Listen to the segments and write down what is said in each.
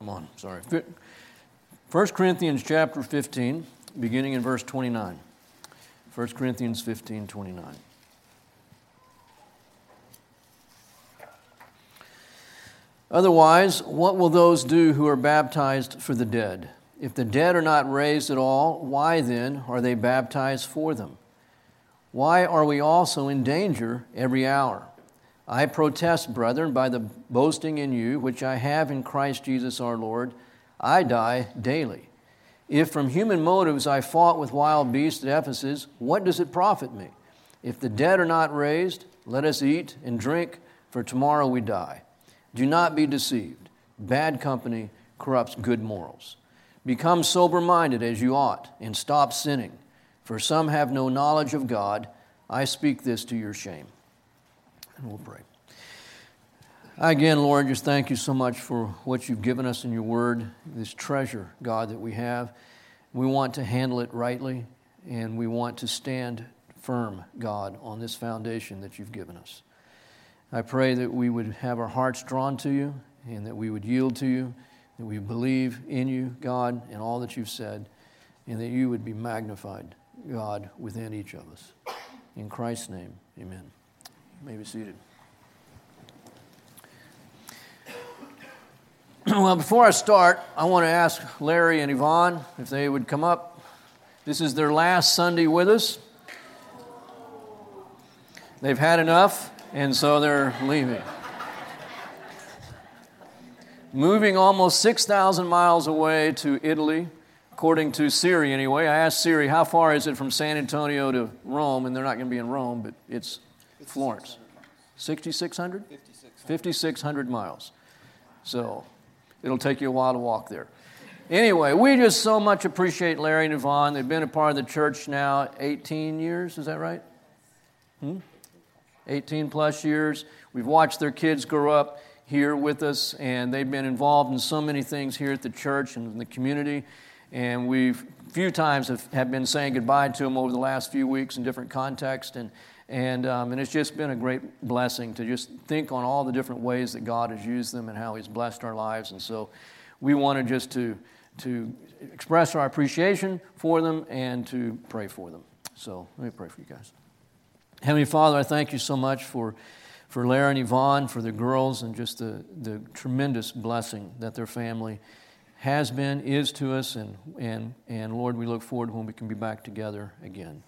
Come on, sorry. 1 Corinthians chapter 15, beginning in verse 29. 1 Corinthians 15, 29. Otherwise, what will those do who are baptized for the dead? If the dead are not raised at all, why then are they baptized for them? Why are we also in danger every hour? I protest, brethren, by the boasting in you which I have in Christ Jesus our Lord, I die daily. If from human motives I fought with wild beasts at Ephesus, what does it profit me? If the dead are not raised, let us eat and drink, for tomorrow we die. Do not be deceived. Bad company corrupts good morals. Become sober minded as you ought, and stop sinning, for some have no knowledge of God. I speak this to your shame. And we'll pray. Again, Lord, just thank you so much for what you've given us in your word, this treasure, God, that we have. We want to handle it rightly, and we want to stand firm, God, on this foundation that you've given us. I pray that we would have our hearts drawn to you and that we would yield to you, that we believe in you, God, and all that you've said, and that you would be magnified, God, within each of us. In Christ's name, amen. You may be seated. well, before I start, I want to ask Larry and Yvonne if they would come up. This is their last Sunday with us. They've had enough, and so they're leaving. Moving almost 6,000 miles away to Italy, according to Siri anyway. I asked Siri, how far is it from San Antonio to Rome? And they're not going to be in Rome, but it's Florence. 6,600? 5,600 miles. So it'll take you a while to walk there. Anyway, we just so much appreciate Larry and Yvonne. They've been a part of the church now 18 years, is that right? Hmm? 18 plus years. We've watched their kids grow up here with us, and they've been involved in so many things here at the church and in the community. And we've few times have, have been saying goodbye to them over the last few weeks in different contexts. And and, um, and it's just been a great blessing to just think on all the different ways that God has used them and how He's blessed our lives. And so we wanted just to, to express our appreciation for them and to pray for them. So let me pray for you guys. Heavenly Father, I thank you so much for, for Larry and Yvonne, for the girls, and just the, the tremendous blessing that their family has been, is to us. And, and, and Lord, we look forward to when we can be back together again.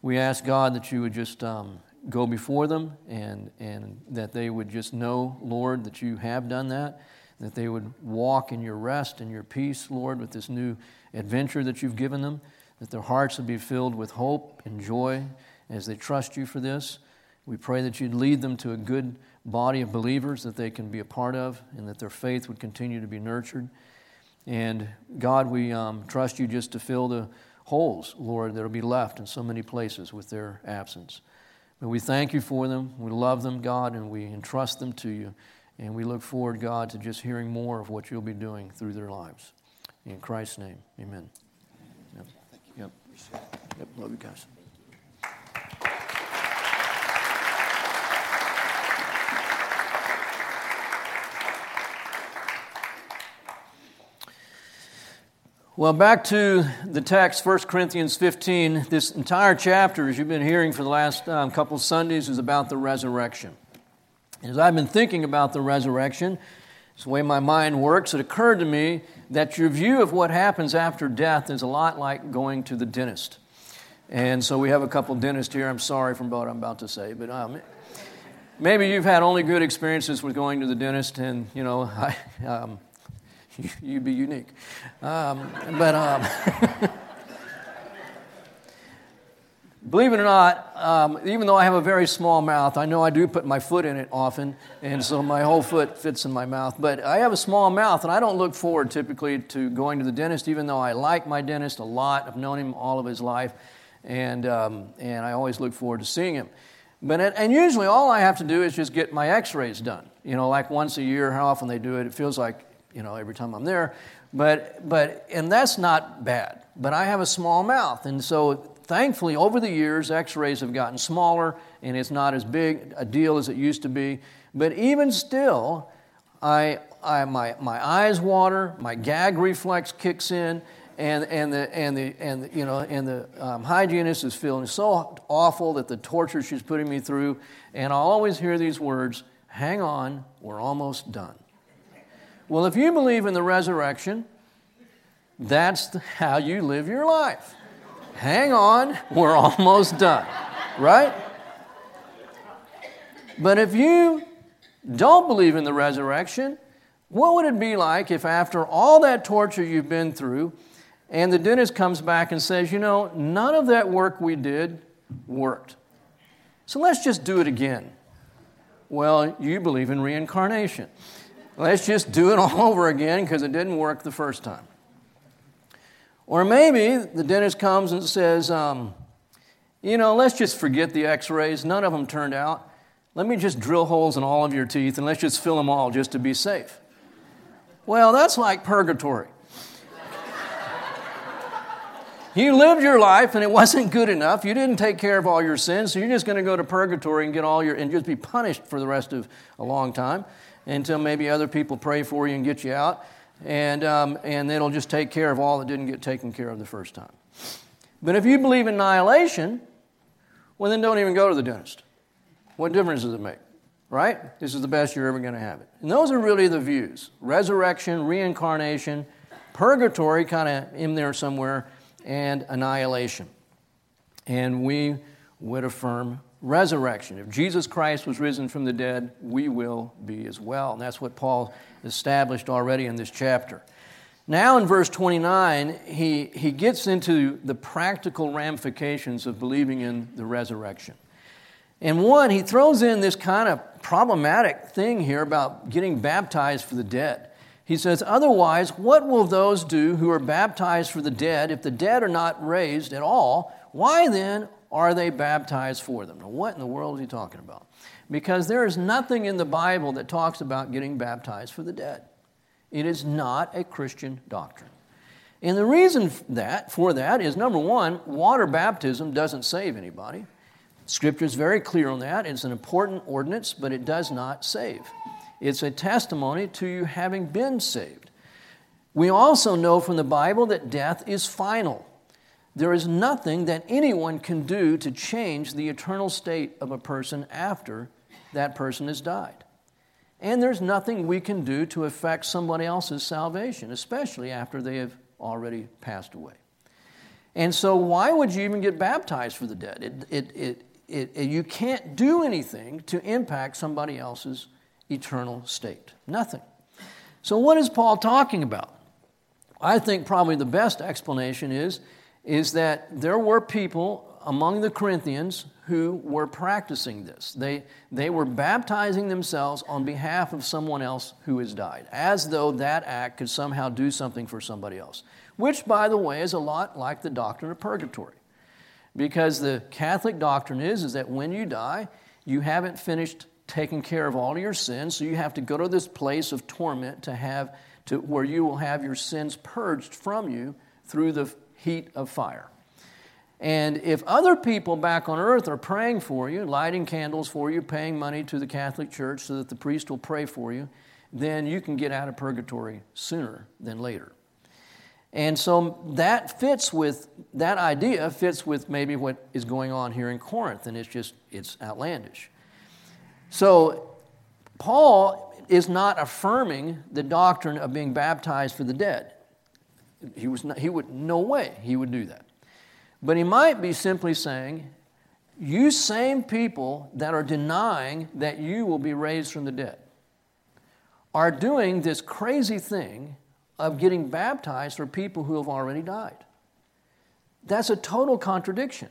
We ask God that you would just um, go before them and, and that they would just know, Lord, that you have done that, that they would walk in your rest and your peace, Lord, with this new adventure that you've given them, that their hearts would be filled with hope and joy as they trust you for this. We pray that you'd lead them to a good body of believers that they can be a part of and that their faith would continue to be nurtured. And God, we um, trust you just to fill the holes, Lord, that will be left in so many places with their absence. But we thank you for them. We love them, God, and we entrust them to you. And we look forward, God, to just hearing more of what you'll be doing through their lives. In Christ's name, amen. Thank you. Yep. Yep. Yep. Love you guys. Well, back to the text, 1 Corinthians 15. This entire chapter, as you've been hearing for the last um, couple Sundays, is about the resurrection. As I've been thinking about the resurrection, it's the way my mind works, it occurred to me that your view of what happens after death is a lot like going to the dentist. And so we have a couple dentists here. I'm sorry for what I'm about to say, but um, maybe you've had only good experiences with going to the dentist, and you know, I, um, you'd be unique. Um, but um, believe it or not, um, even though I have a very small mouth, I know I do put my foot in it often, and so my whole foot fits in my mouth. But I have a small mouth, and I don't look forward typically to going to the dentist, even though I like my dentist a lot. I've known him all of his life, and, um, and I always look forward to seeing him. But it, and usually all I have to do is just get my x-rays done. You know, like once a year, how often they do it, it feels like you know, every time I'm there. But, but, and that's not bad. But I have a small mouth. And so thankfully, over the years, x rays have gotten smaller and it's not as big a deal as it used to be. But even still, I, I, my, my eyes water, my gag reflex kicks in, and, and, the, and, the, and, the, you know, and the um, hygienist is feeling so awful that the torture she's putting me through, and I'll always hear these words hang on, we're almost done. Well, if you believe in the resurrection, that's how you live your life. Hang on, we're almost done, right? But if you don't believe in the resurrection, what would it be like if, after all that torture you've been through, and the dentist comes back and says, You know, none of that work we did worked. So let's just do it again. Well, you believe in reincarnation. Let's just do it all over again because it didn't work the first time. Or maybe the dentist comes and says, um, You know, let's just forget the x rays. None of them turned out. Let me just drill holes in all of your teeth and let's just fill them all just to be safe. Well, that's like purgatory. You lived your life and it wasn't good enough. You didn't take care of all your sins, so you're just going to go to purgatory and get all your and just be punished for the rest of a long time until maybe other people pray for you and get you out, and um, and it'll just take care of all that didn't get taken care of the first time. But if you believe in annihilation, well then don't even go to the dentist. What difference does it make? Right? This is the best you're ever going to have it. And those are really the views: resurrection, reincarnation, purgatory, kind of in there somewhere and annihilation. And we would affirm resurrection. If Jesus Christ was risen from the dead, we will be as well. And that's what Paul established already in this chapter. Now, in verse 29, he, he gets into the practical ramifications of believing in the resurrection. And one, he throws in this kind of problematic thing here about getting baptized for the dead. He says, Otherwise, what will those do who are baptized for the dead if the dead are not raised at all? Why then are they baptized for them? Now, what in the world is he talking about? Because there is nothing in the Bible that talks about getting baptized for the dead. It is not a Christian doctrine. And the reason that, for that is number one, water baptism doesn't save anybody. Scripture is very clear on that. It's an important ordinance, but it does not save. It's a testimony to you having been saved. We also know from the Bible that death is final. There is nothing that anyone can do to change the eternal state of a person after that person has died. And there's nothing we can do to affect somebody else's salvation, especially after they have already passed away. And so, why would you even get baptized for the dead? It, it, it, you can't do anything to impact somebody else's eternal state. Nothing. So, what is Paul talking about? I think probably the best explanation is, is that there were people among the Corinthians who were practicing this. They, they were baptizing themselves on behalf of someone else who has died, as though that act could somehow do something for somebody else, which, by the way, is a lot like the doctrine of purgatory. Because the Catholic doctrine is, is that when you die, you haven't finished taking care of all your sins, so you have to go to this place of torment to have to where you will have your sins purged from you through the heat of fire. And if other people back on earth are praying for you, lighting candles for you, paying money to the Catholic Church so that the priest will pray for you, then you can get out of purgatory sooner than later. And so that fits with, that idea fits with maybe what is going on here in Corinth, and it's just, it's outlandish. So, Paul is not affirming the doctrine of being baptized for the dead. He, was not, he would, no way he would do that. But he might be simply saying, you same people that are denying that you will be raised from the dead are doing this crazy thing of getting baptized for people who have already died. That's a total contradiction.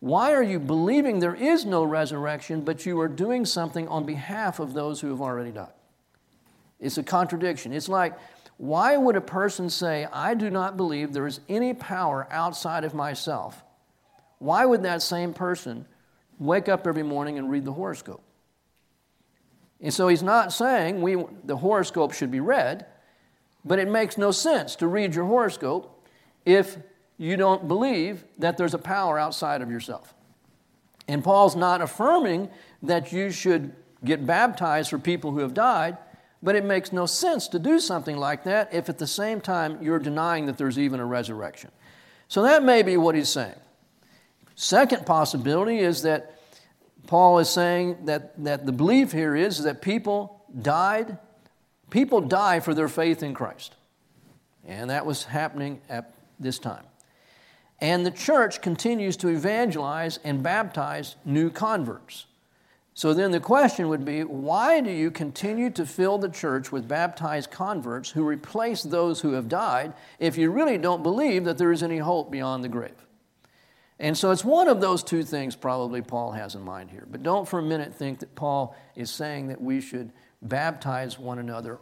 Why are you believing there is no resurrection, but you are doing something on behalf of those who have already died? It's a contradiction. It's like, why would a person say, I do not believe there is any power outside of myself? Why would that same person wake up every morning and read the horoscope? And so he's not saying we, the horoscope should be read, but it makes no sense to read your horoscope if you don't believe that there's a power outside of yourself. And Paul's not affirming that you should get baptized for people who have died, But it makes no sense to do something like that if at the same time you're denying that there's even a resurrection. So that may be what he's saying. Second possibility is that Paul is saying that, that the belief here is that people died, people die for their faith in Christ. And that was happening at this time. And the church continues to evangelize and baptize new converts. So then the question would be why do you continue to fill the church with baptized converts who replace those who have died if you really don't believe that there is any hope beyond the grave? And so it's one of those two things probably Paul has in mind here. But don't for a minute think that Paul is saying that we should baptize one another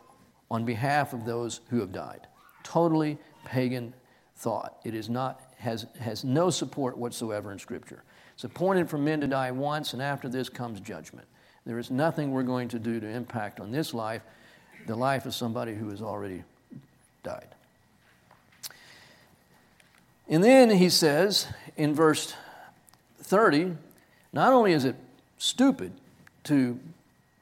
on behalf of those who have died. Totally pagan thought. It is not, has, has no support whatsoever in Scripture. It's appointed for men to die once, and after this comes judgment. There is nothing we're going to do to impact on this life, the life of somebody who has already died. And then he says in verse 30 not only is it stupid to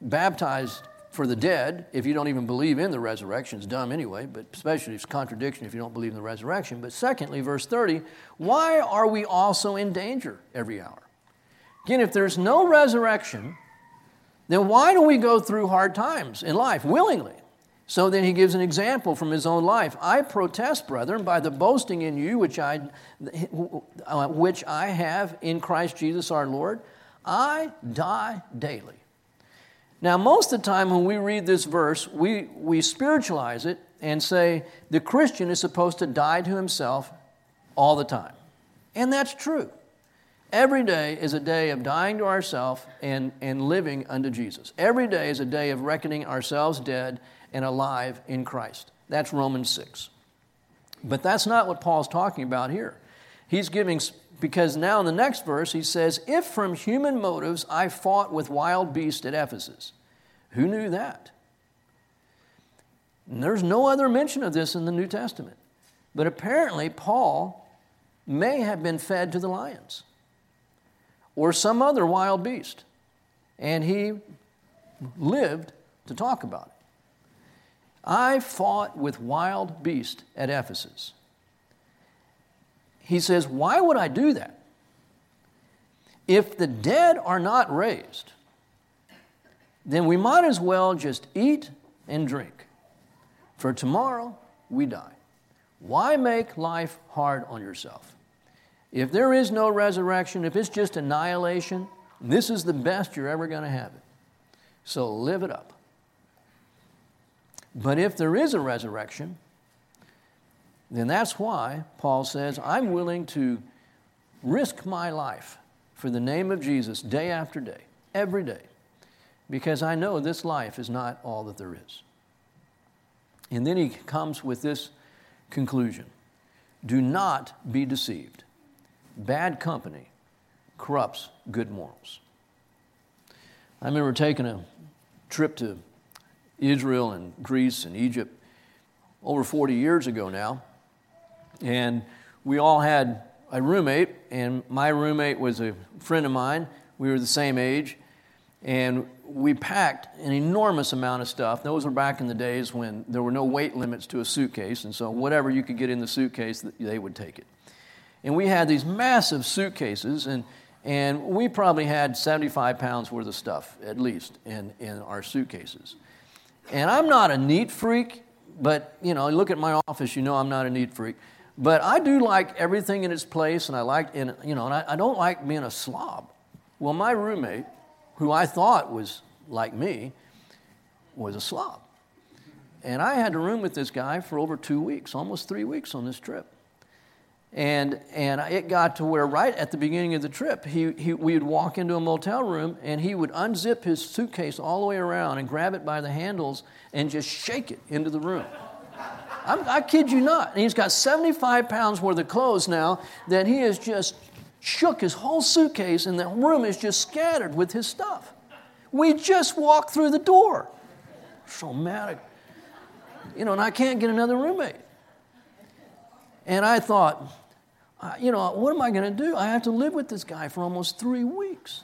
baptize for the dead if you don't even believe in the resurrection, it's dumb anyway, but especially it's contradiction if you don't believe in the resurrection. But secondly, verse 30, why are we also in danger every hour? Again, if there's no resurrection, then why do we go through hard times in life willingly? So then he gives an example from his own life. I protest, brethren, by the boasting in you which I, uh, which I have in Christ Jesus our Lord, I die daily. Now, most of the time when we read this verse, we, we spiritualize it and say the Christian is supposed to die to himself all the time. And that's true. Every day is a day of dying to ourselves and, and living unto Jesus. Every day is a day of reckoning ourselves dead and alive in Christ. That's Romans 6. But that's not what Paul's talking about here. He's giving, because now in the next verse he says, If from human motives I fought with wild beasts at Ephesus. Who knew that? And there's no other mention of this in the New Testament. But apparently, Paul may have been fed to the lions or some other wild beast. And he lived to talk about it. I fought with wild beasts at Ephesus. He says, Why would I do that? If the dead are not raised, then we might as well just eat and drink, for tomorrow we die. Why make life hard on yourself? If there is no resurrection, if it's just annihilation, this is the best you're ever going to have it. So live it up. But if there is a resurrection, then that's why Paul says, I'm willing to risk my life for the name of Jesus day after day, every day, because I know this life is not all that there is. And then he comes with this conclusion Do not be deceived. Bad company corrupts good morals. I remember taking a trip to Israel and Greece and Egypt over 40 years ago now. And we all had a roommate, and my roommate was a friend of mine. We were the same age. And we packed an enormous amount of stuff. Those were back in the days when there were no weight limits to a suitcase, and so whatever you could get in the suitcase, they would take it. And we had these massive suitcases, and, and we probably had 75 pounds worth of stuff, at least, in, in our suitcases. And I'm not a neat freak, but you know, look at my office, you know I'm not a neat freak. But I do like everything in its place, and I like, and, you know, and I, I don't like being a slob. Well, my roommate, who I thought was like me, was a slob. And I had to room with this guy for over two weeks, almost three weeks on this trip. And, and it got to where, right at the beginning of the trip, he, he, we would walk into a motel room and he would unzip his suitcase all the way around and grab it by the handles and just shake it into the room. I'm, i kid you not. And he's got 75 pounds worth of clothes now that he has just shook his whole suitcase and the room is just scattered with his stuff. We just walked through the door. So mad. You know, and I can't get another roommate. And I thought, you know, what am I going to do? I have to live with this guy for almost three weeks.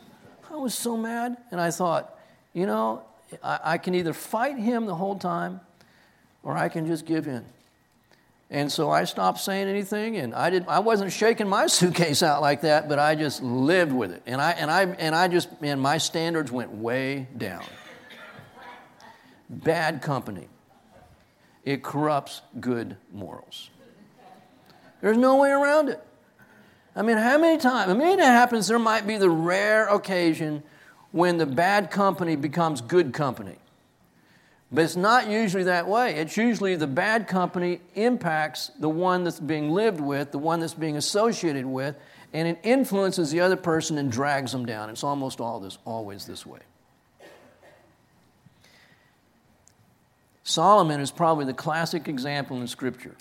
I was so mad. And I thought, you know, I, I can either fight him the whole time or I can just give in. And so I stopped saying anything, and I, did, I wasn't shaking my suitcase out like that, but I just lived with it. And I, and I, and I just, and my standards went way down. Bad company. It corrupts good morals. There's no way around it. I mean, how many times? I mean, it happens, there might be the rare occasion when the bad company becomes good company. But it's not usually that way. It's usually the bad company impacts the one that's being lived with, the one that's being associated with, and it influences the other person and drags them down. It's almost all this, always this way. Solomon is probably the classic example in Scripture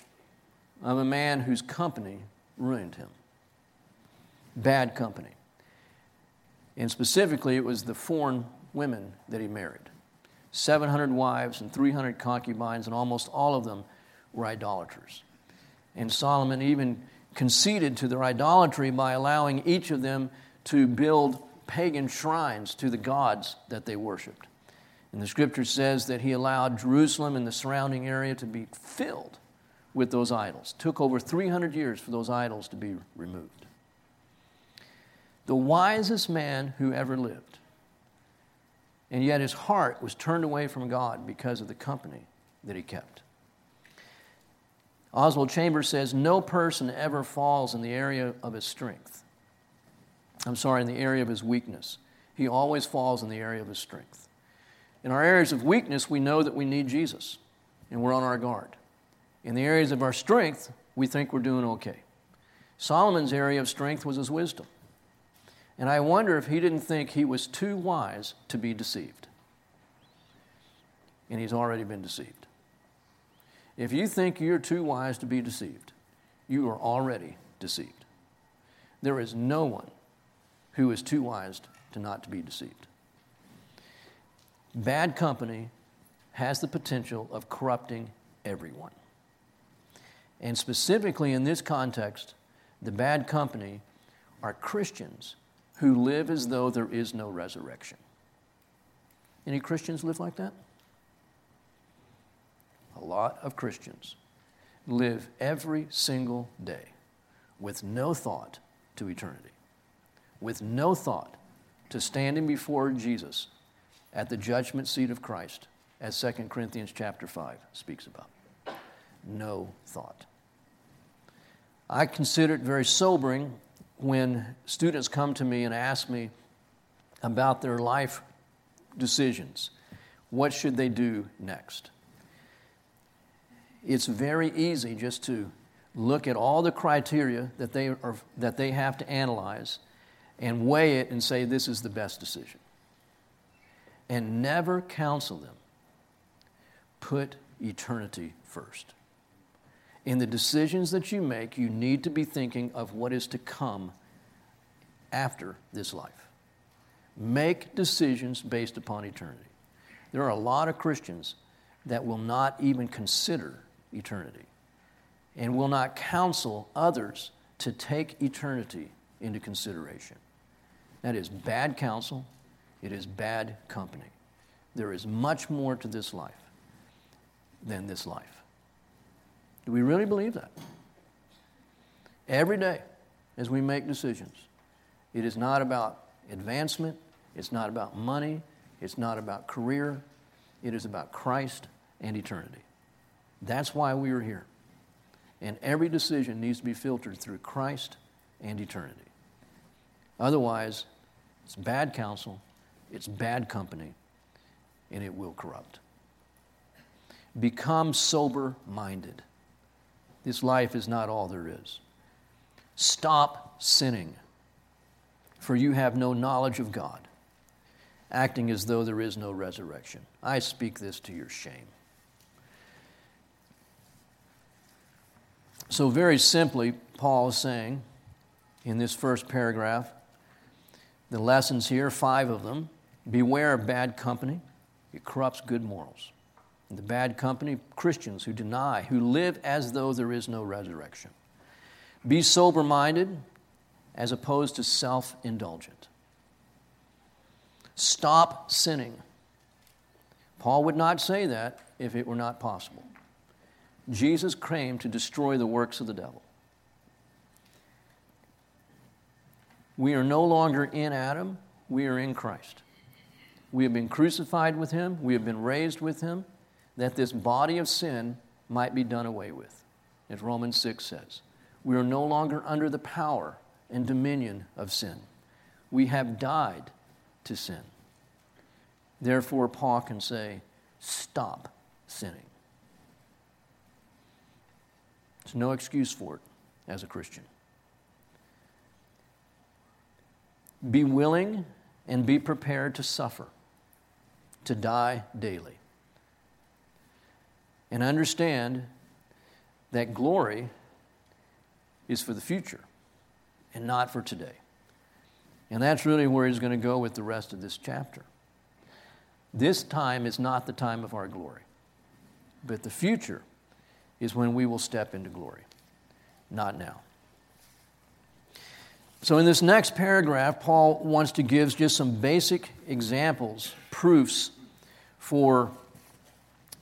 of a man whose company ruined him. Bad company. And specifically, it was the foreign women that he married. 700 wives and 300 concubines, and almost all of them were idolaters. And Solomon even conceded to their idolatry by allowing each of them to build pagan shrines to the gods that they worshiped. And the scripture says that he allowed Jerusalem and the surrounding area to be filled with those idols. It took over 300 years for those idols to be removed. The wisest man who ever lived and yet his heart was turned away from God because of the company that he kept. Oswald Chambers says no person ever falls in the area of his strength. I'm sorry, in the area of his weakness. He always falls in the area of his strength. In our areas of weakness, we know that we need Jesus, and we're on our guard. In the areas of our strength, we think we're doing okay. Solomon's area of strength was his wisdom. And I wonder if he didn't think he was too wise to be deceived. And he's already been deceived. If you think you're too wise to be deceived, you are already deceived. There is no one who is too wise to not to be deceived. Bad company has the potential of corrupting everyone. And specifically in this context, the bad company are Christians who live as though there is no resurrection. Any Christians live like that? A lot of Christians live every single day with no thought to eternity, with no thought to standing before Jesus at the judgment seat of Christ, as 2 Corinthians chapter 5 speaks about. No thought. I consider it very sobering when students come to me and ask me about their life decisions, what should they do next? It's very easy just to look at all the criteria that they, are, that they have to analyze and weigh it and say this is the best decision. And never counsel them. Put eternity first. In the decisions that you make, you need to be thinking of what is to come after this life. Make decisions based upon eternity. There are a lot of Christians that will not even consider eternity and will not counsel others to take eternity into consideration. That is bad counsel, it is bad company. There is much more to this life than this life. Do we really believe that? Every day, as we make decisions, it is not about advancement, it's not about money, it's not about career, it is about Christ and eternity. That's why we are here. And every decision needs to be filtered through Christ and eternity. Otherwise, it's bad counsel, it's bad company, and it will corrupt. Become sober minded. This life is not all there is. Stop sinning, for you have no knowledge of God, acting as though there is no resurrection. I speak this to your shame. So, very simply, Paul is saying in this first paragraph the lessons here, five of them beware of bad company, it corrupts good morals the bad company, Christians who deny, who live as though there is no resurrection. Be sober minded as opposed to self indulgent. Stop sinning. Paul would not say that if it were not possible. Jesus came to destroy the works of the devil. We are no longer in Adam, we are in Christ. We have been crucified with him, we have been raised with him, that this body of sin might be done away with, as Romans 6 says. We are no longer under the power and dominion of sin. We have died to sin. Therefore, Paul can say, Stop sinning. There's no excuse for it as a Christian. Be willing and be prepared to suffer, to die daily. And understand that glory is for the future and not for today. And that's really where he's going to go with the rest of this chapter. This time is not the time of our glory, but the future is when we will step into glory, not now. So, in this next paragraph, Paul wants to give just some basic examples, proofs for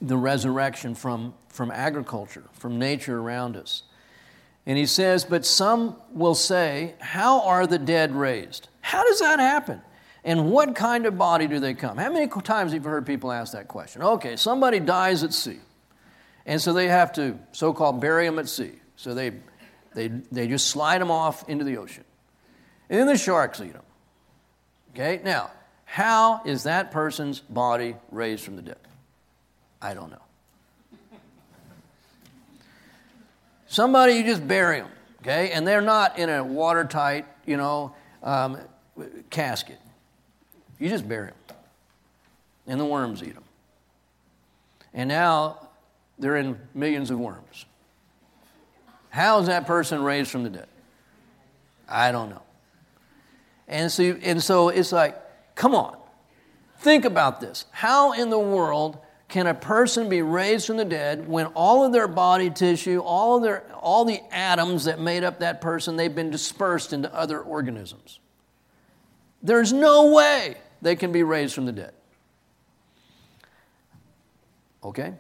the resurrection from, from agriculture, from nature around us. And he says, But some will say, How are the dead raised? How does that happen? And what kind of body do they come? How many times have you heard people ask that question? Okay, somebody dies at sea. And so they have to so called bury them at sea. So they, they, they just slide them off into the ocean. And then the sharks eat them. Okay, now, how is that person's body raised from the dead? I don't know. Somebody, you just bury them, okay? And they're not in a watertight, you know, um, casket. You just bury them. And the worms eat them. And now they're in millions of worms. How is that person raised from the dead? I don't know. And so, and so it's like, come on, think about this. How in the world can a person be raised from the dead when all of their body tissue, all, their, all the atoms that made up that person, they've been dispersed into other organisms? There's no way they can be raised from the dead. Okay?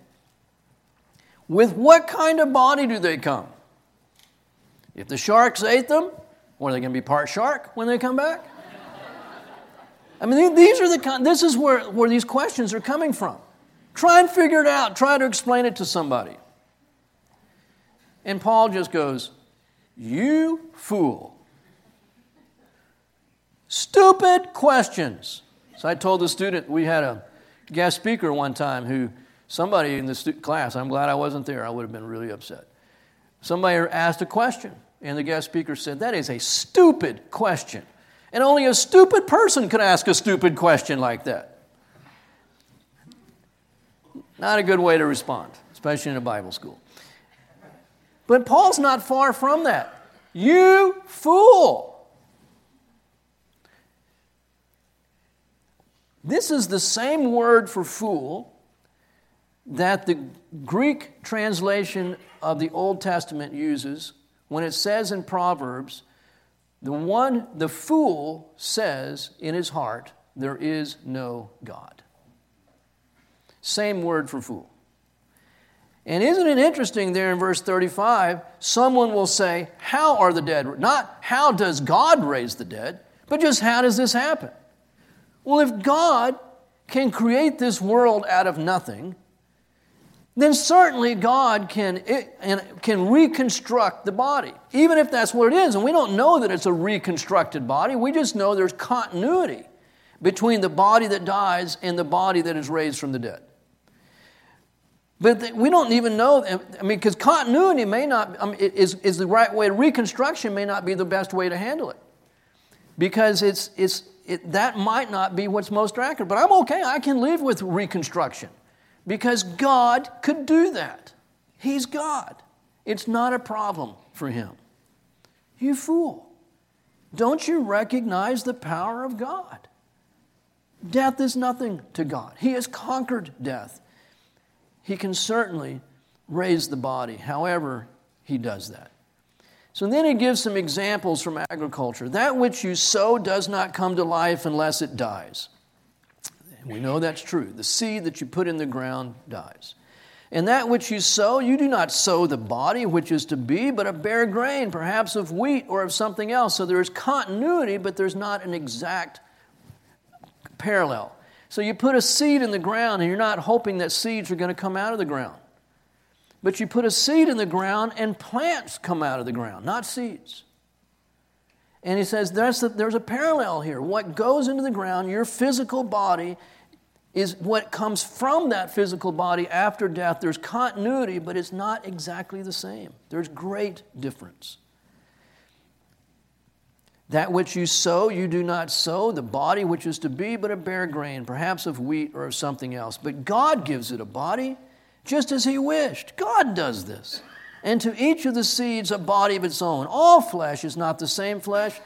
With what kind of body do they come? If the sharks ate them, are they going to be part shark when they come back? I mean, these are the this is where, where these questions are coming from. Try and figure it out. Try to explain it to somebody. And Paul just goes, You fool. Stupid questions. So I told the student, we had a guest speaker one time who, somebody in the stu- class, I'm glad I wasn't there, I would have been really upset. Somebody asked a question, and the guest speaker said, That is a stupid question. And only a stupid person could ask a stupid question like that. Not a good way to respond, especially in a Bible school. But Paul's not far from that. You fool! This is the same word for fool that the Greek translation of the Old Testament uses when it says in Proverbs, the one, the fool says in his heart, there is no God. Same word for fool. And isn't it interesting there in verse 35? Someone will say, How are the dead? Not how does God raise the dead, but just how does this happen? Well, if God can create this world out of nothing, then certainly God can, eh, can reconstruct the body, even if that's what it is. And we don't know that it's a reconstructed body, we just know there's continuity between the body that dies and the body that is raised from the dead. But we don't even know, I mean, because continuity may not, I mean, is, is the right way. Reconstruction may not be the best way to handle it. Because it's, it's, it, that might not be what's most accurate. But I'm okay, I can live with reconstruction. Because God could do that. He's God. It's not a problem for Him. You fool. Don't you recognize the power of God? Death is nothing to God. He has conquered death. He can certainly raise the body, however, he does that. So then he gives some examples from agriculture. That which you sow does not come to life unless it dies. We know that's true. The seed that you put in the ground dies. And that which you sow, you do not sow the body which is to be, but a bare grain, perhaps of wheat or of something else. So there is continuity, but there's not an exact parallel. So you put a seed in the ground, and you're not hoping that seeds are going to come out of the ground. But you put a seed in the ground, and plants come out of the ground, not seeds. And he says there's a, there's a parallel here. What goes into the ground, your physical body, is what comes from that physical body after death. There's continuity, but it's not exactly the same. There's great difference. That which you sow, you do not sow, the body which is to be, but a bare grain, perhaps of wheat or of something else. But God gives it a body, just as He wished. God does this. And to each of the seeds a body of its own. All flesh is not the same flesh.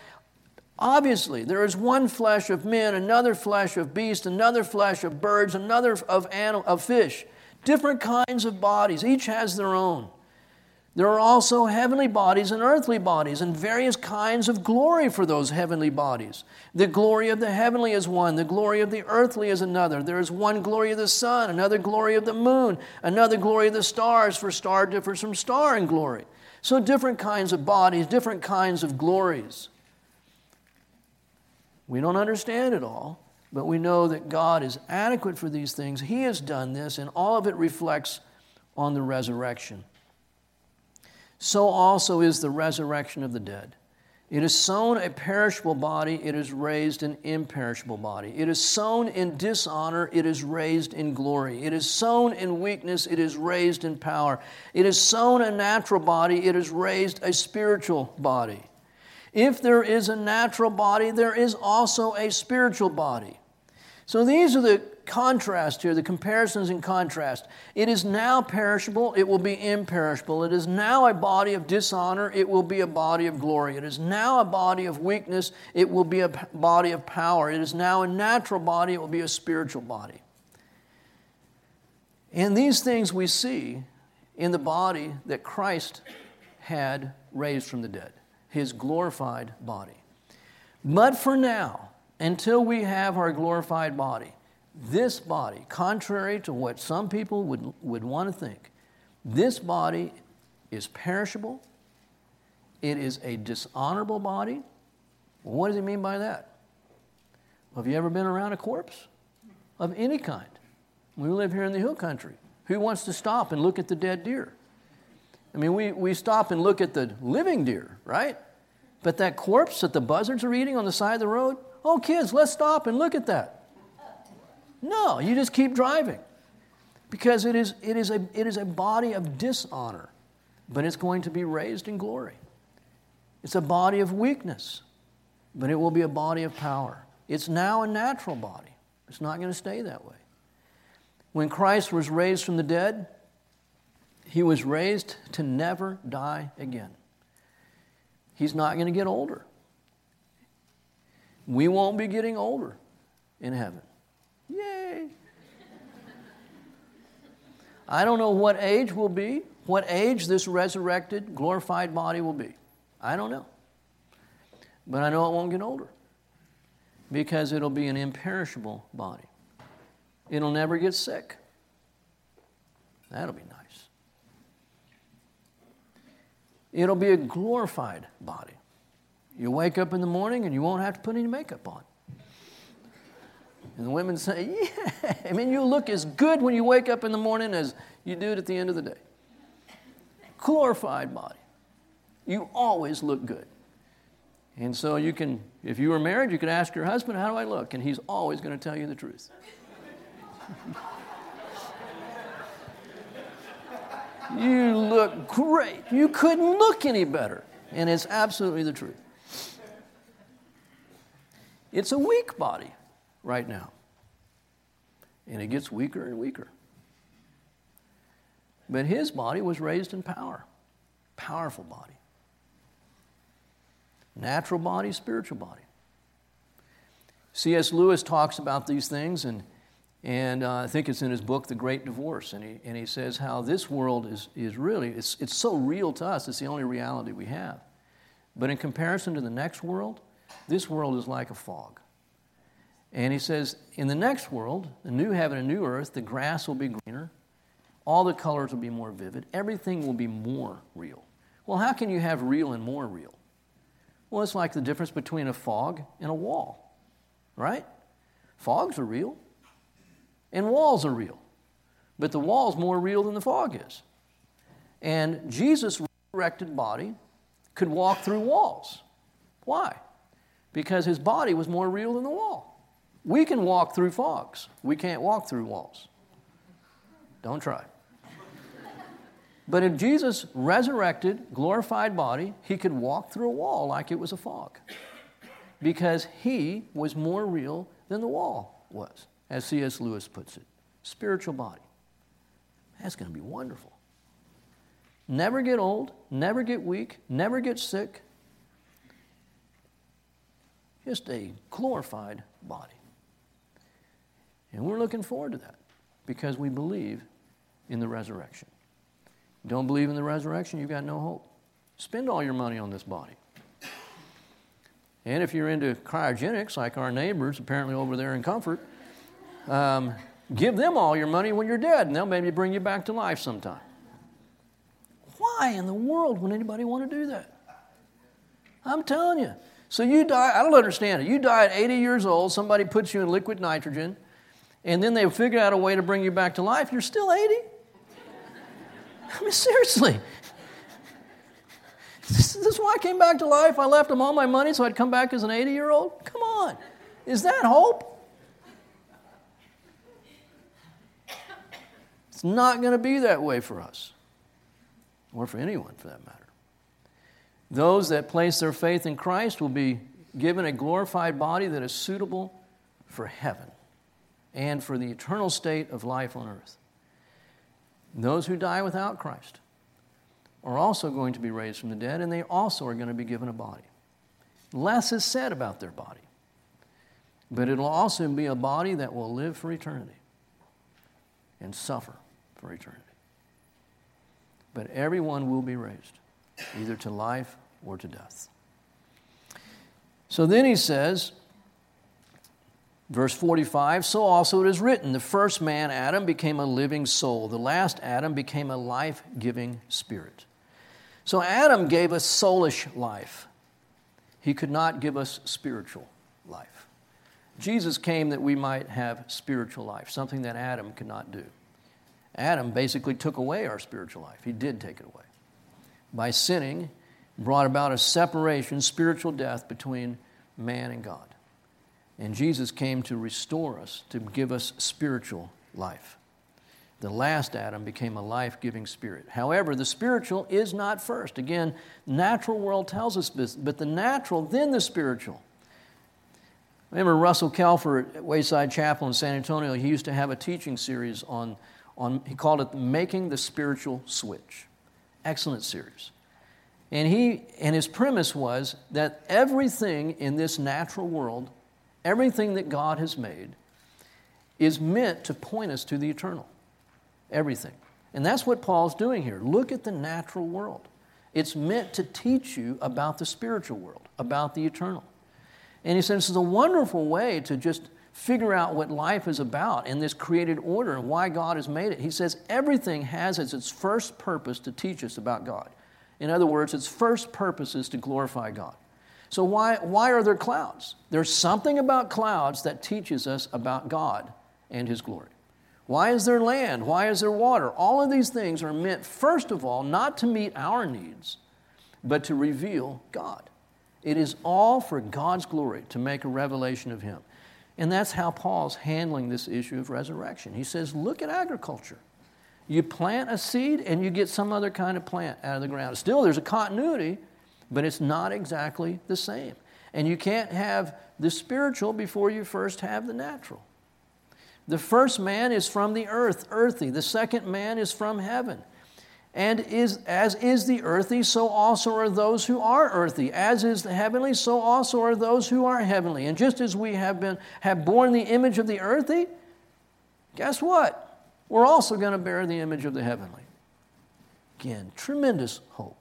Obviously, there is one flesh of men, another flesh of beasts, another flesh of birds, another of, animal, of fish. Different kinds of bodies. Each has their own. There are also heavenly bodies and earthly bodies, and various kinds of glory for those heavenly bodies. The glory of the heavenly is one, the glory of the earthly is another. There is one glory of the sun, another glory of the moon, another glory of the stars, for star differs from star in glory. So, different kinds of bodies, different kinds of glories. We don't understand it all, but we know that God is adequate for these things. He has done this, and all of it reflects on the resurrection so also is the resurrection of the dead. It is sown a perishable body, it is raised an imperishable body. It is sown in dishonor, it is raised in glory. It is sown in weakness, it is raised in power. It is sown a natural body, it is raised a spiritual body. If there is a natural body, there is also a spiritual body. So these are the contrast here, the comparisons in contrast. It is now perishable, it will be imperishable. It is now a body of dishonor, it will be a body of glory. It is now a body of weakness, it will be a body of power. It is now a natural body, it will be a spiritual body. And these things we see in the body that Christ had raised from the dead, his glorified body. But for now, until we have our glorified body, this body, contrary to what some people would, would want to think, this body is perishable, it is a dishonorable body. What does he mean by that? Have you ever been around a corpse of any kind? We live here in the hill country. Who wants to stop and look at the dead deer? I mean, we, we stop and look at the living deer, right? But that corpse that the buzzards are eating on the side of the road, oh, kids, let's stop and look at that. No, you just keep driving because it is, it is, a, it is a body of dishonor, but it's going to be raised in glory. It's a body of weakness, but it will be a body of power. It's now a natural body, it's not going to stay that way. When Christ was raised from the dead, he was raised to never die again. He's not going to get older. We won't be getting older in heaven. Yay! I don't know what age will be, what age this resurrected, glorified body will be. I don't know. But I know it won't get older because it'll be an imperishable body. It'll never get sick. That'll be nice. It'll be a glorified body. You wake up in the morning and you won't have to put any makeup on. And the women say, Yeah. I mean, you look as good when you wake up in the morning as you do at the end of the day. Glorified body. You always look good. And so you can, if you were married, you could ask your husband, How do I look? And he's always going to tell you the truth. you look great. You couldn't look any better. And it's absolutely the truth. It's a weak body right now. And it gets weaker and weaker. But his body was raised in power. Powerful body. Natural body, spiritual body. C.S. Lewis talks about these things, and, and uh, I think it's in his book, The Great Divorce. And he, and he says how this world is, is really, it's, it's so real to us, it's the only reality we have. But in comparison to the next world, this world is like a fog. And he says, in the next world, the new heaven and new earth, the grass will be greener, all the colors will be more vivid, everything will be more real. Well, how can you have real and more real? Well, it's like the difference between a fog and a wall, right? Fogs are real, and walls are real. But the wall's more real than the fog is. And Jesus' resurrected body could walk through walls. Why? Because his body was more real than the wall. We can walk through fogs, we can't walk through walls. Don't try. But in Jesus' resurrected, glorified body, he could walk through a wall like it was a fog because he was more real than the wall was, as C.S. Lewis puts it. Spiritual body. That's going to be wonderful. Never get old, never get weak, never get sick. Just a glorified body. And we're looking forward to that because we believe in the resurrection. Don't believe in the resurrection, you've got no hope. Spend all your money on this body. And if you're into cryogenics, like our neighbors apparently over there in Comfort, um, give them all your money when you're dead, and they'll maybe bring you back to life sometime. Why in the world would anybody want to do that? I'm telling you. So you die, I don't understand it. You die at 80 years old, somebody puts you in liquid nitrogen, and then they figure out a way to bring you back to life. You're still 80? I mean, seriously. This, is why I came back to life. I left them all my money so I'd come back as an 80 year old? Come on. Is that hope? It's not going to be that way for us, or for anyone for that matter. Those that place their faith in Christ will be given a glorified body that is suitable for heaven and for the eternal state of life on earth. Those who die without Christ are also going to be raised from the dead, and they also are going to be given a body. Less is said about their body, but it'll also be a body that will live for eternity and suffer for eternity. But everyone will be raised, either to life or to death. So then he says, Verse 45 So also it is written, the first man, Adam, became a living soul. The last Adam became a life giving spirit. So Adam gave us soulish life, he could not give us spiritual life. Jesus came that we might have spiritual life, something that Adam could not do. Adam basically took away our spiritual life. He did take it away. By sinning, brought about a separation, spiritual death between man and God. And Jesus came to restore us, to give us spiritual life. The last Adam became a life giving spirit. However, the spiritual is not first. Again, natural world tells us this, but the natural, then the spiritual. Remember Russell Kelfer at Wayside Chapel in San Antonio, he used to have a teaching series on, on he called it Making the Spiritual Switch. Excellent series. And, he, and his premise was that everything in this natural world Everything that God has made is meant to point us to the eternal. Everything. And that's what Paul's doing here. Look at the natural world. It's meant to teach you about the spiritual world, about the eternal. And he says it's a wonderful way to just figure out what life is about in this created order and why God has made it. He says everything has as its first purpose to teach us about God. In other words, its first purpose is to glorify God. So, why, why are there clouds? There's something about clouds that teaches us about God and His glory. Why is there land? Why is there water? All of these things are meant, first of all, not to meet our needs, but to reveal God. It is all for God's glory to make a revelation of Him. And that's how Paul's handling this issue of resurrection. He says, Look at agriculture. You plant a seed and you get some other kind of plant out of the ground. Still, there's a continuity, but it's not exactly the same. And you can't have the spiritual before you first have the natural. The first man is from the earth, earthy. The second man is from heaven. And is, as is the earthy, so also are those who are earthy. As is the heavenly, so also are those who are heavenly. And just as we have, been, have borne the image of the earthy, guess what? We're also going to bear the image of the heavenly. Again, tremendous hope.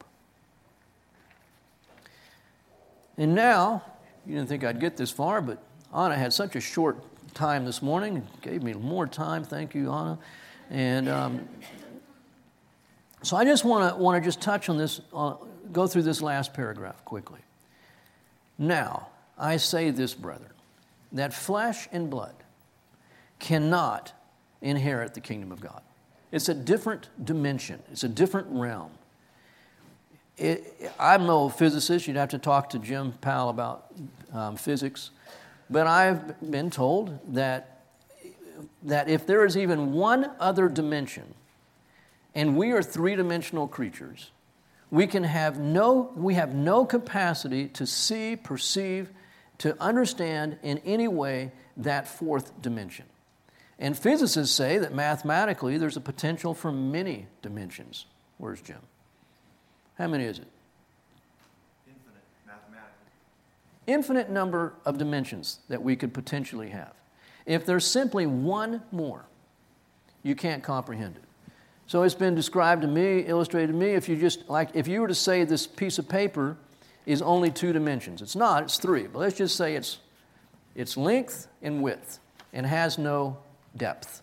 And now, you didn't think I'd get this far, but Anna had such a short time this morning, gave me more time. Thank you, Anna. And um, so I just want to want to just touch on this, uh, go through this last paragraph quickly. Now, I say this, brethren, that flesh and blood cannot inherit the kingdom of God. It's a different dimension, it's a different realm. It, I'm no physicist, you'd have to talk to Jim Powell about um, physics, but I've been told that, that if there is even one other dimension, and we are three dimensional creatures, we can have no we have no capacity to see perceive to understand in any way that fourth dimension. And physicists say that mathematically there's a potential for many dimensions. Where's jim how many is it infinite mathematically infinite number of dimensions that we could potentially have if there's simply one more you can't comprehend it so it's been described to me, illustrated to me, if you just, like, if you were to say this piece of paper is only two dimensions. It's not, it's three. But let's just say it's, it's length and width and has no depth.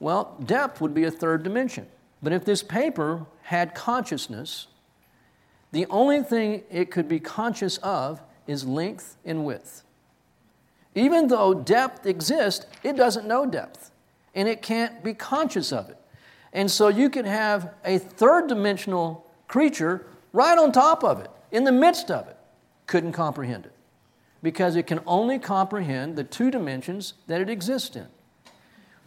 Well, depth would be a third dimension. But if this paper had consciousness, the only thing it could be conscious of is length and width. Even though depth exists, it doesn't know depth, and it can't be conscious of it. And so you can have a third dimensional creature right on top of it, in the midst of it. Couldn't comprehend it because it can only comprehend the two dimensions that it exists in.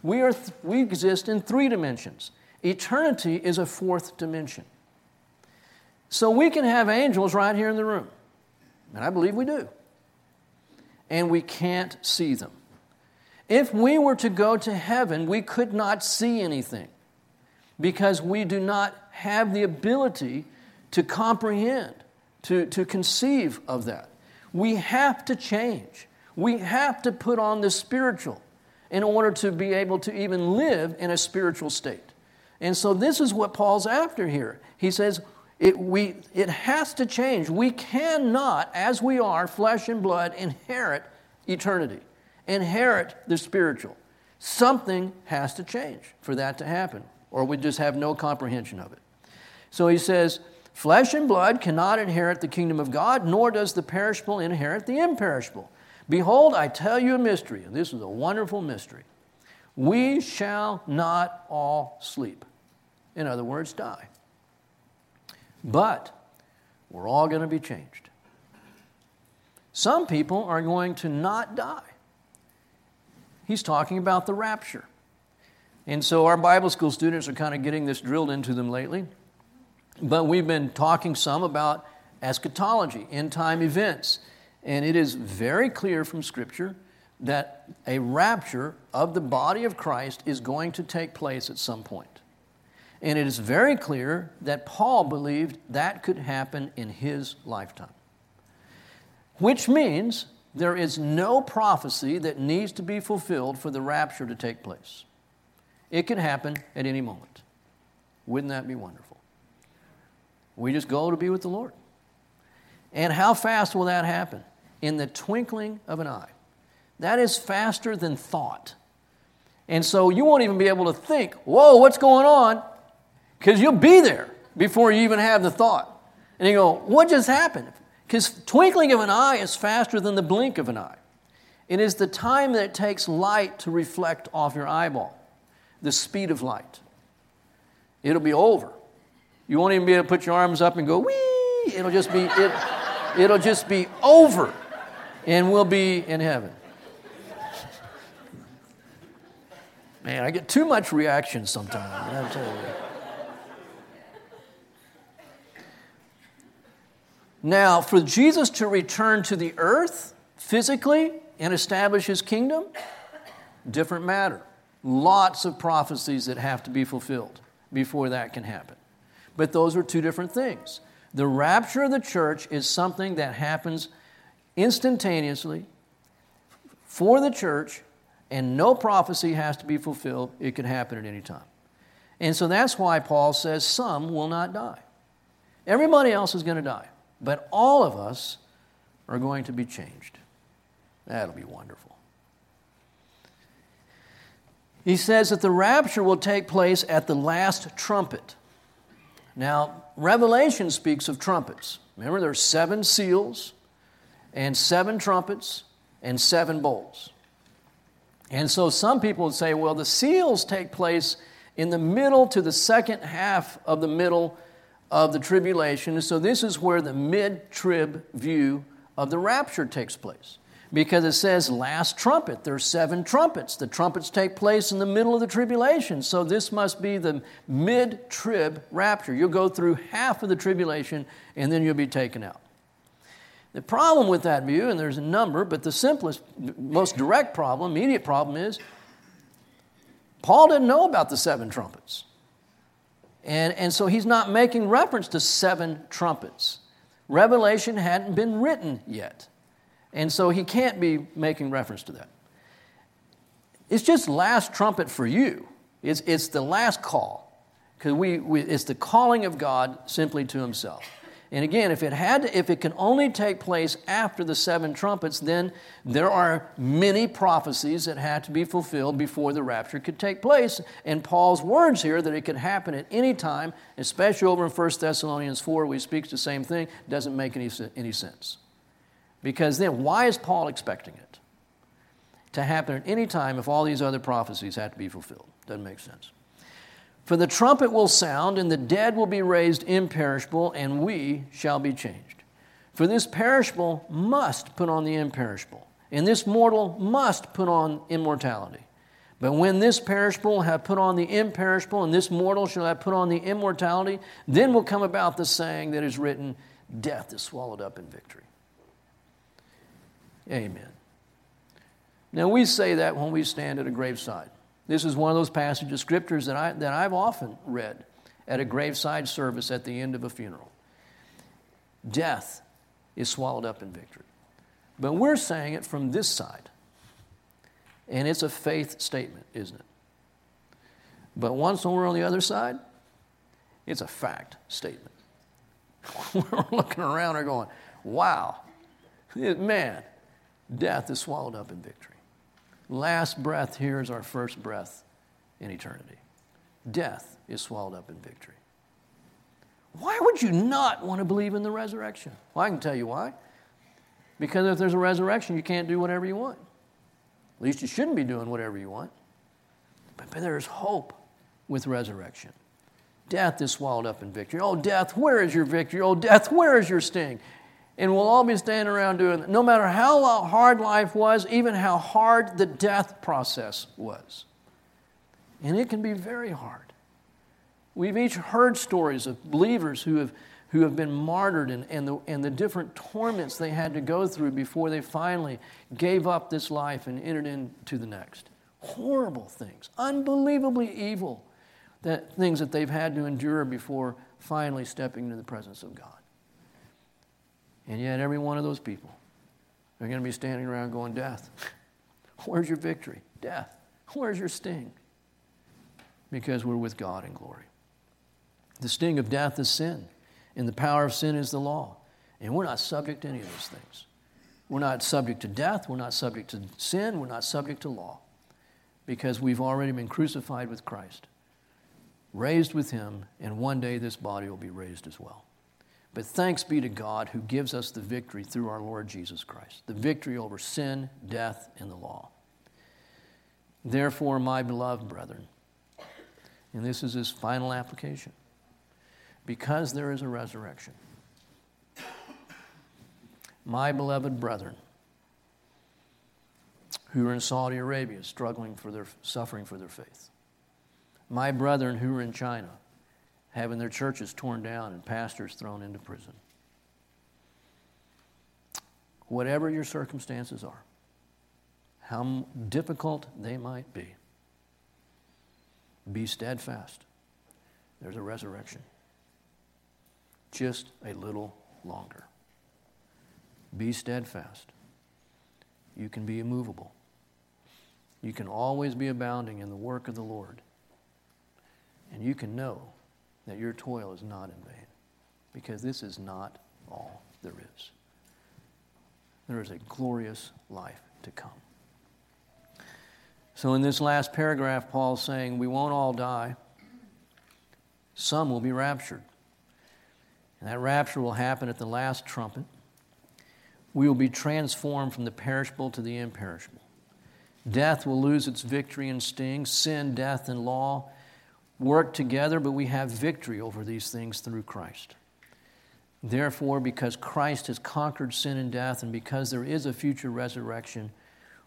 We, are th- we exist in three dimensions. Eternity is a fourth dimension. So we can have angels right here in the room, and I believe we do. And we can't see them. If we were to go to heaven, we could not see anything because we do not have the ability to comprehend, to, to conceive of that. We have to change. We have to put on the spiritual in order to be able to even live in a spiritual state. And so, this is what Paul's after here. He says, it, we, it has to change. We cannot, as we are, flesh and blood, inherit eternity, inherit the spiritual. Something has to change for that to happen or we just have no comprehension of it. So he says, Flesh and blood cannot inherit the kingdom of God, nor does the perishable inherit the imperishable. Behold, I tell you a mystery, and this is a wonderful mystery. We shall not all sleep. In other words, die. But we're all going to be changed. Some people are going to not die. He's talking about the rapture. And so our Bible school students are kind of getting this drilled into them lately. But we've been talking some about eschatology, end time events. And it is very clear from Scripture that a rapture of the body of Christ is going to take place at some point. And it is very clear that Paul believed that could happen in his lifetime. Which means there is no prophecy that needs to be fulfilled for the rapture to take place. It can happen at any moment. Wouldn't that be wonderful? We just go to be with the Lord. And how fast will that happen? In the twinkling of an eye. That is faster than thought. And so you won't even be able to think, whoa, what's going on? Because you'll be there before you even have the thought. And you go, what just happened? Because twinkling of an eye is faster than the blink of an eye. It is the time that it takes light to reflect off your eyeball the speed of light. It'll be over. You won't even be able to put your arms up and go, wee! It'll just be, it, it'll just be over, and we'll be in heaven. Man, I get too much reaction sometimes. I tell you. Now, for Jesus to return to the earth physically and establish his kingdom, different matter. Lots of prophecies that have to be fulfilled before that can happen. But those are two different things. The rapture of the church is something that happens instantaneously for the church, and no prophecy has to be fulfilled. It can happen at any time. And so that's why Paul says some will not die. Everybody else is going to die, but all of us are going to be changed. That'll be wonderful. He says that the rapture will take place at the last trumpet. Now, Revelation speaks of trumpets. Remember, there are seven seals and seven trumpets and seven bowls. And so some people would say, well, the seals take place in the middle to the second half of the middle of the tribulation. So this is where the mid trib view of the rapture takes place because it says last trumpet. There's seven trumpets. The trumpets take place in the middle of the tribulation. So this must be the mid trib rapture. You'll go through half of the tribulation and then you'll be taken out. The problem with that view, and there's a number, but the simplest, most direct problem, immediate problem is Paul didn't know about the seven trumpets. And, and so he's not making reference to seven trumpets. Revelation hadn't been written yet. And so he can't be making reference to that. It's just last trumpet for you. It's, it's the last call. Because we, we, it's the calling of God simply to himself. And again, if it had to, if it can only take place after the seven trumpets, then there are many prophecies that had to be fulfilled before the rapture could take place. And Paul's words here that it could happen at any time, especially over in 1 Thessalonians 4, where he speaks the same thing, doesn't make any, any sense. Because then, why is Paul expecting it to happen at any time if all these other prophecies had to be fulfilled? Doesn't make sense. For the trumpet will sound, and the dead will be raised imperishable, and we shall be changed. For this perishable must put on the imperishable, and this mortal must put on immortality. But when this perishable have put on the imperishable, and this mortal shall have put on the immortality, then will come about the saying that is written Death is swallowed up in victory. Amen. Now, we say that when we stand at a graveside. This is one of those passages of scriptures that, I, that I've often read at a graveside service at the end of a funeral. Death is swallowed up in victory. But we're saying it from this side. And it's a faith statement, isn't it? But once we're on the other side, it's a fact statement. we're looking around and going, wow, man, Death is swallowed up in victory. Last breath here is our first breath in eternity. Death is swallowed up in victory. Why would you not want to believe in the resurrection? Well, I can tell you why. Because if there's a resurrection, you can't do whatever you want. At least you shouldn't be doing whatever you want. But, but there's hope with resurrection. Death is swallowed up in victory. Oh, death, where is your victory? Oh, death, where is your sting? And we'll all be standing around doing that, no matter how hard life was, even how hard the death process was. And it can be very hard. We've each heard stories of believers who have, who have been martyred and, and, the, and the different torments they had to go through before they finally gave up this life and entered into the next. Horrible things, unbelievably evil that, things that they've had to endure before finally stepping into the presence of God. And yet, every one of those people are going to be standing around going, Death, where's your victory? Death, where's your sting? Because we're with God in glory. The sting of death is sin, and the power of sin is the law. And we're not subject to any of those things. We're not subject to death, we're not subject to sin, we're not subject to law, because we've already been crucified with Christ, raised with Him, and one day this body will be raised as well. But thanks be to God who gives us the victory through our Lord Jesus Christ, the victory over sin, death, and the law. Therefore, my beloved brethren, and this is his final application, because there is a resurrection, my beloved brethren who are in Saudi Arabia struggling for their suffering for their faith, my brethren who are in China having their churches torn down and pastors thrown into prison. Whatever your circumstances are, how difficult they might be, be steadfast. There's a resurrection. Just a little longer. Be steadfast. You can be immovable. You can always be abounding in the work of the Lord. And you can know that your toil is not in vain, because this is not all there is. There is a glorious life to come. So, in this last paragraph, Paul's saying we won't all die, some will be raptured. And that rapture will happen at the last trumpet. We will be transformed from the perishable to the imperishable. Death will lose its victory and sting. Sin, death, and law work together, but we have victory over these things through Christ. Therefore, because Christ has conquered sin and death, and because there is a future resurrection,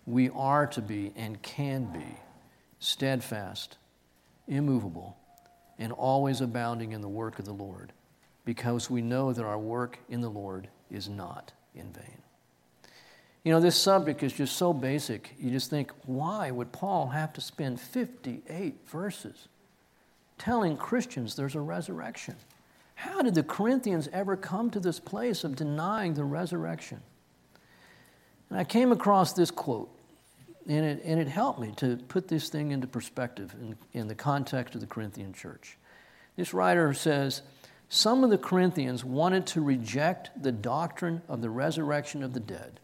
we are to be and can be steadfast, immovable, and always abounding in the work of the Lord, because we know that our work in the Lord is not in vain. You know, this subject is just so basic. You just think, why would Paul have to spend 58 verses telling Christians there's a resurrection? How did the Corinthians ever come to this place of denying the resurrection? And I came across this quote, and it, and it helped me to put this thing into perspective in, in the context of the Corinthian church. This writer says, Some of the Corinthians wanted to reject the doctrine of the resurrection of the dead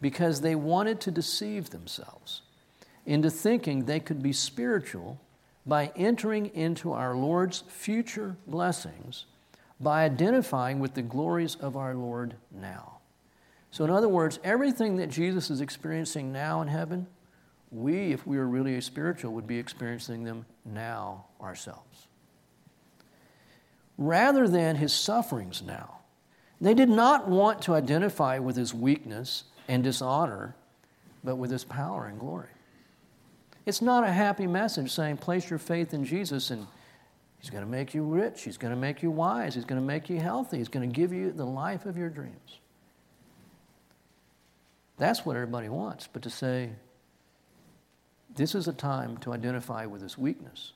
because they wanted to deceive themselves into thinking they could be spiritual by entering into our Lord's future blessings by identifying with the glories of our Lord now. So, in other words, everything that Jesus is experiencing now in heaven, we, if we were really spiritual, would be experiencing them now ourselves. Rather than his sufferings now, they did not want to identify with his weakness and dishonor, but with his power and glory. It's not a happy message saying, place your faith in Jesus and he's going to make you rich, he's going to make you wise, he's going to make you healthy, he's going to give you the life of your dreams. That's what everybody wants. But to say, this is a time to identify with his weakness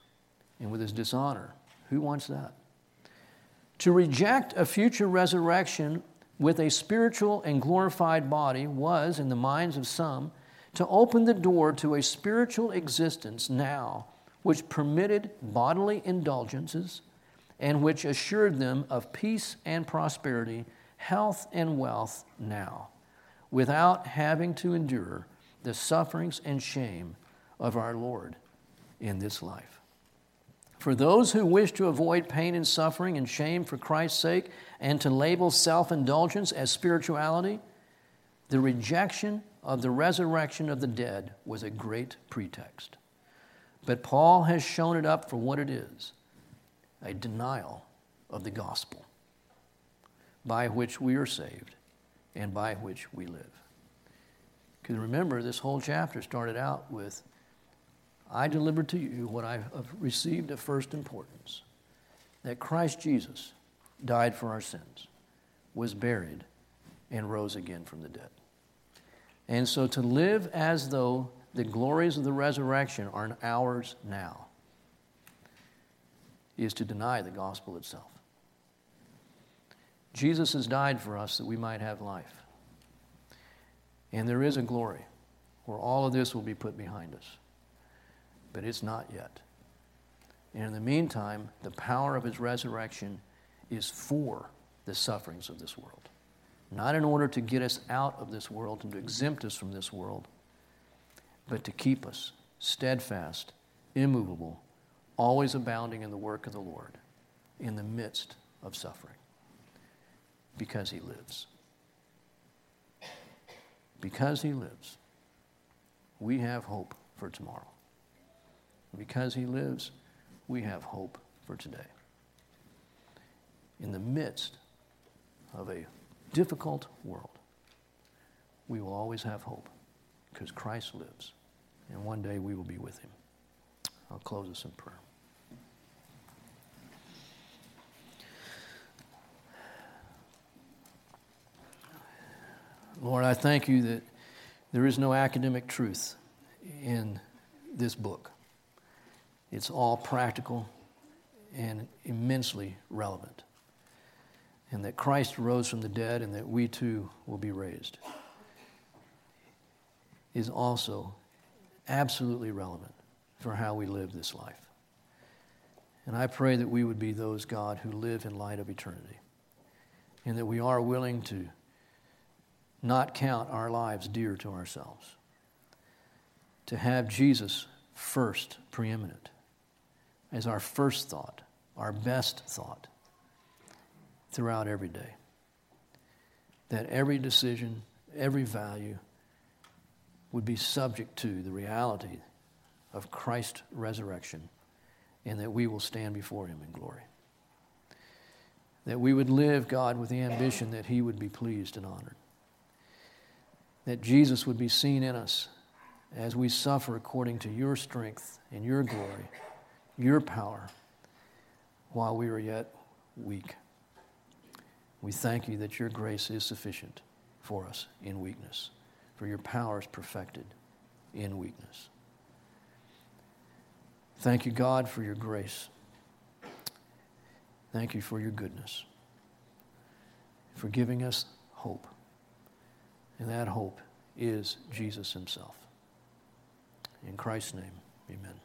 and with his dishonor, who wants that? To reject a future resurrection with a spiritual and glorified body was, in the minds of some, to open the door to a spiritual existence now which permitted bodily indulgences and which assured them of peace and prosperity, health and wealth now, without having to endure the sufferings and shame of our Lord in this life. For those who wish to avoid pain and suffering and shame for Christ's sake and to label self indulgence as spirituality, the rejection of the resurrection of the dead was a great pretext. But Paul has shown it up for what it is a denial of the gospel by which we are saved and by which we live. Because remember, this whole chapter started out with I delivered to you what I have received of first importance that Christ Jesus died for our sins, was buried, and rose again from the dead. And so to live as though the glories of the resurrection are ours now is to deny the gospel itself. Jesus has died for us that we might have life. And there is a glory where all of this will be put behind us but it's not yet. And in the meantime, the power of his resurrection is for the sufferings of this world. Not in order to get us out of this world and to exempt us from this world, but to keep us steadfast, immovable, always abounding in the work of the Lord in the midst of suffering. Because he lives. Because he lives, we have hope for tomorrow. Because he lives, we have hope for today. In the midst of a difficult world, we will always have hope because Christ lives, and one day we will be with him. I'll close this in prayer. Lord, I thank you that there is no academic truth in this book. It's all practical and immensely relevant. And that Christ rose from the dead and that we too will be raised is also absolutely relevant for how we live this life. And I pray that we would be those, God, who live in light of eternity. And that we are willing to not count our lives dear to ourselves, to have Jesus first, preeminent, as our first thought, our best thought throughout every day. That every decision, every value would be subject to the reality of Christ's resurrection and that we will stand before him in glory. That we would live, God, with the ambition that he would be pleased and honored. That Jesus would be seen in us as we suffer according to your strength and your glory, your power, while we are yet weak. We thank you that your grace is sufficient for us in weakness, for your power is perfected in weakness. Thank you, God, for your grace. Thank you for your goodness, for giving us hope. And that hope is Jesus himself. In Christ's name, amen.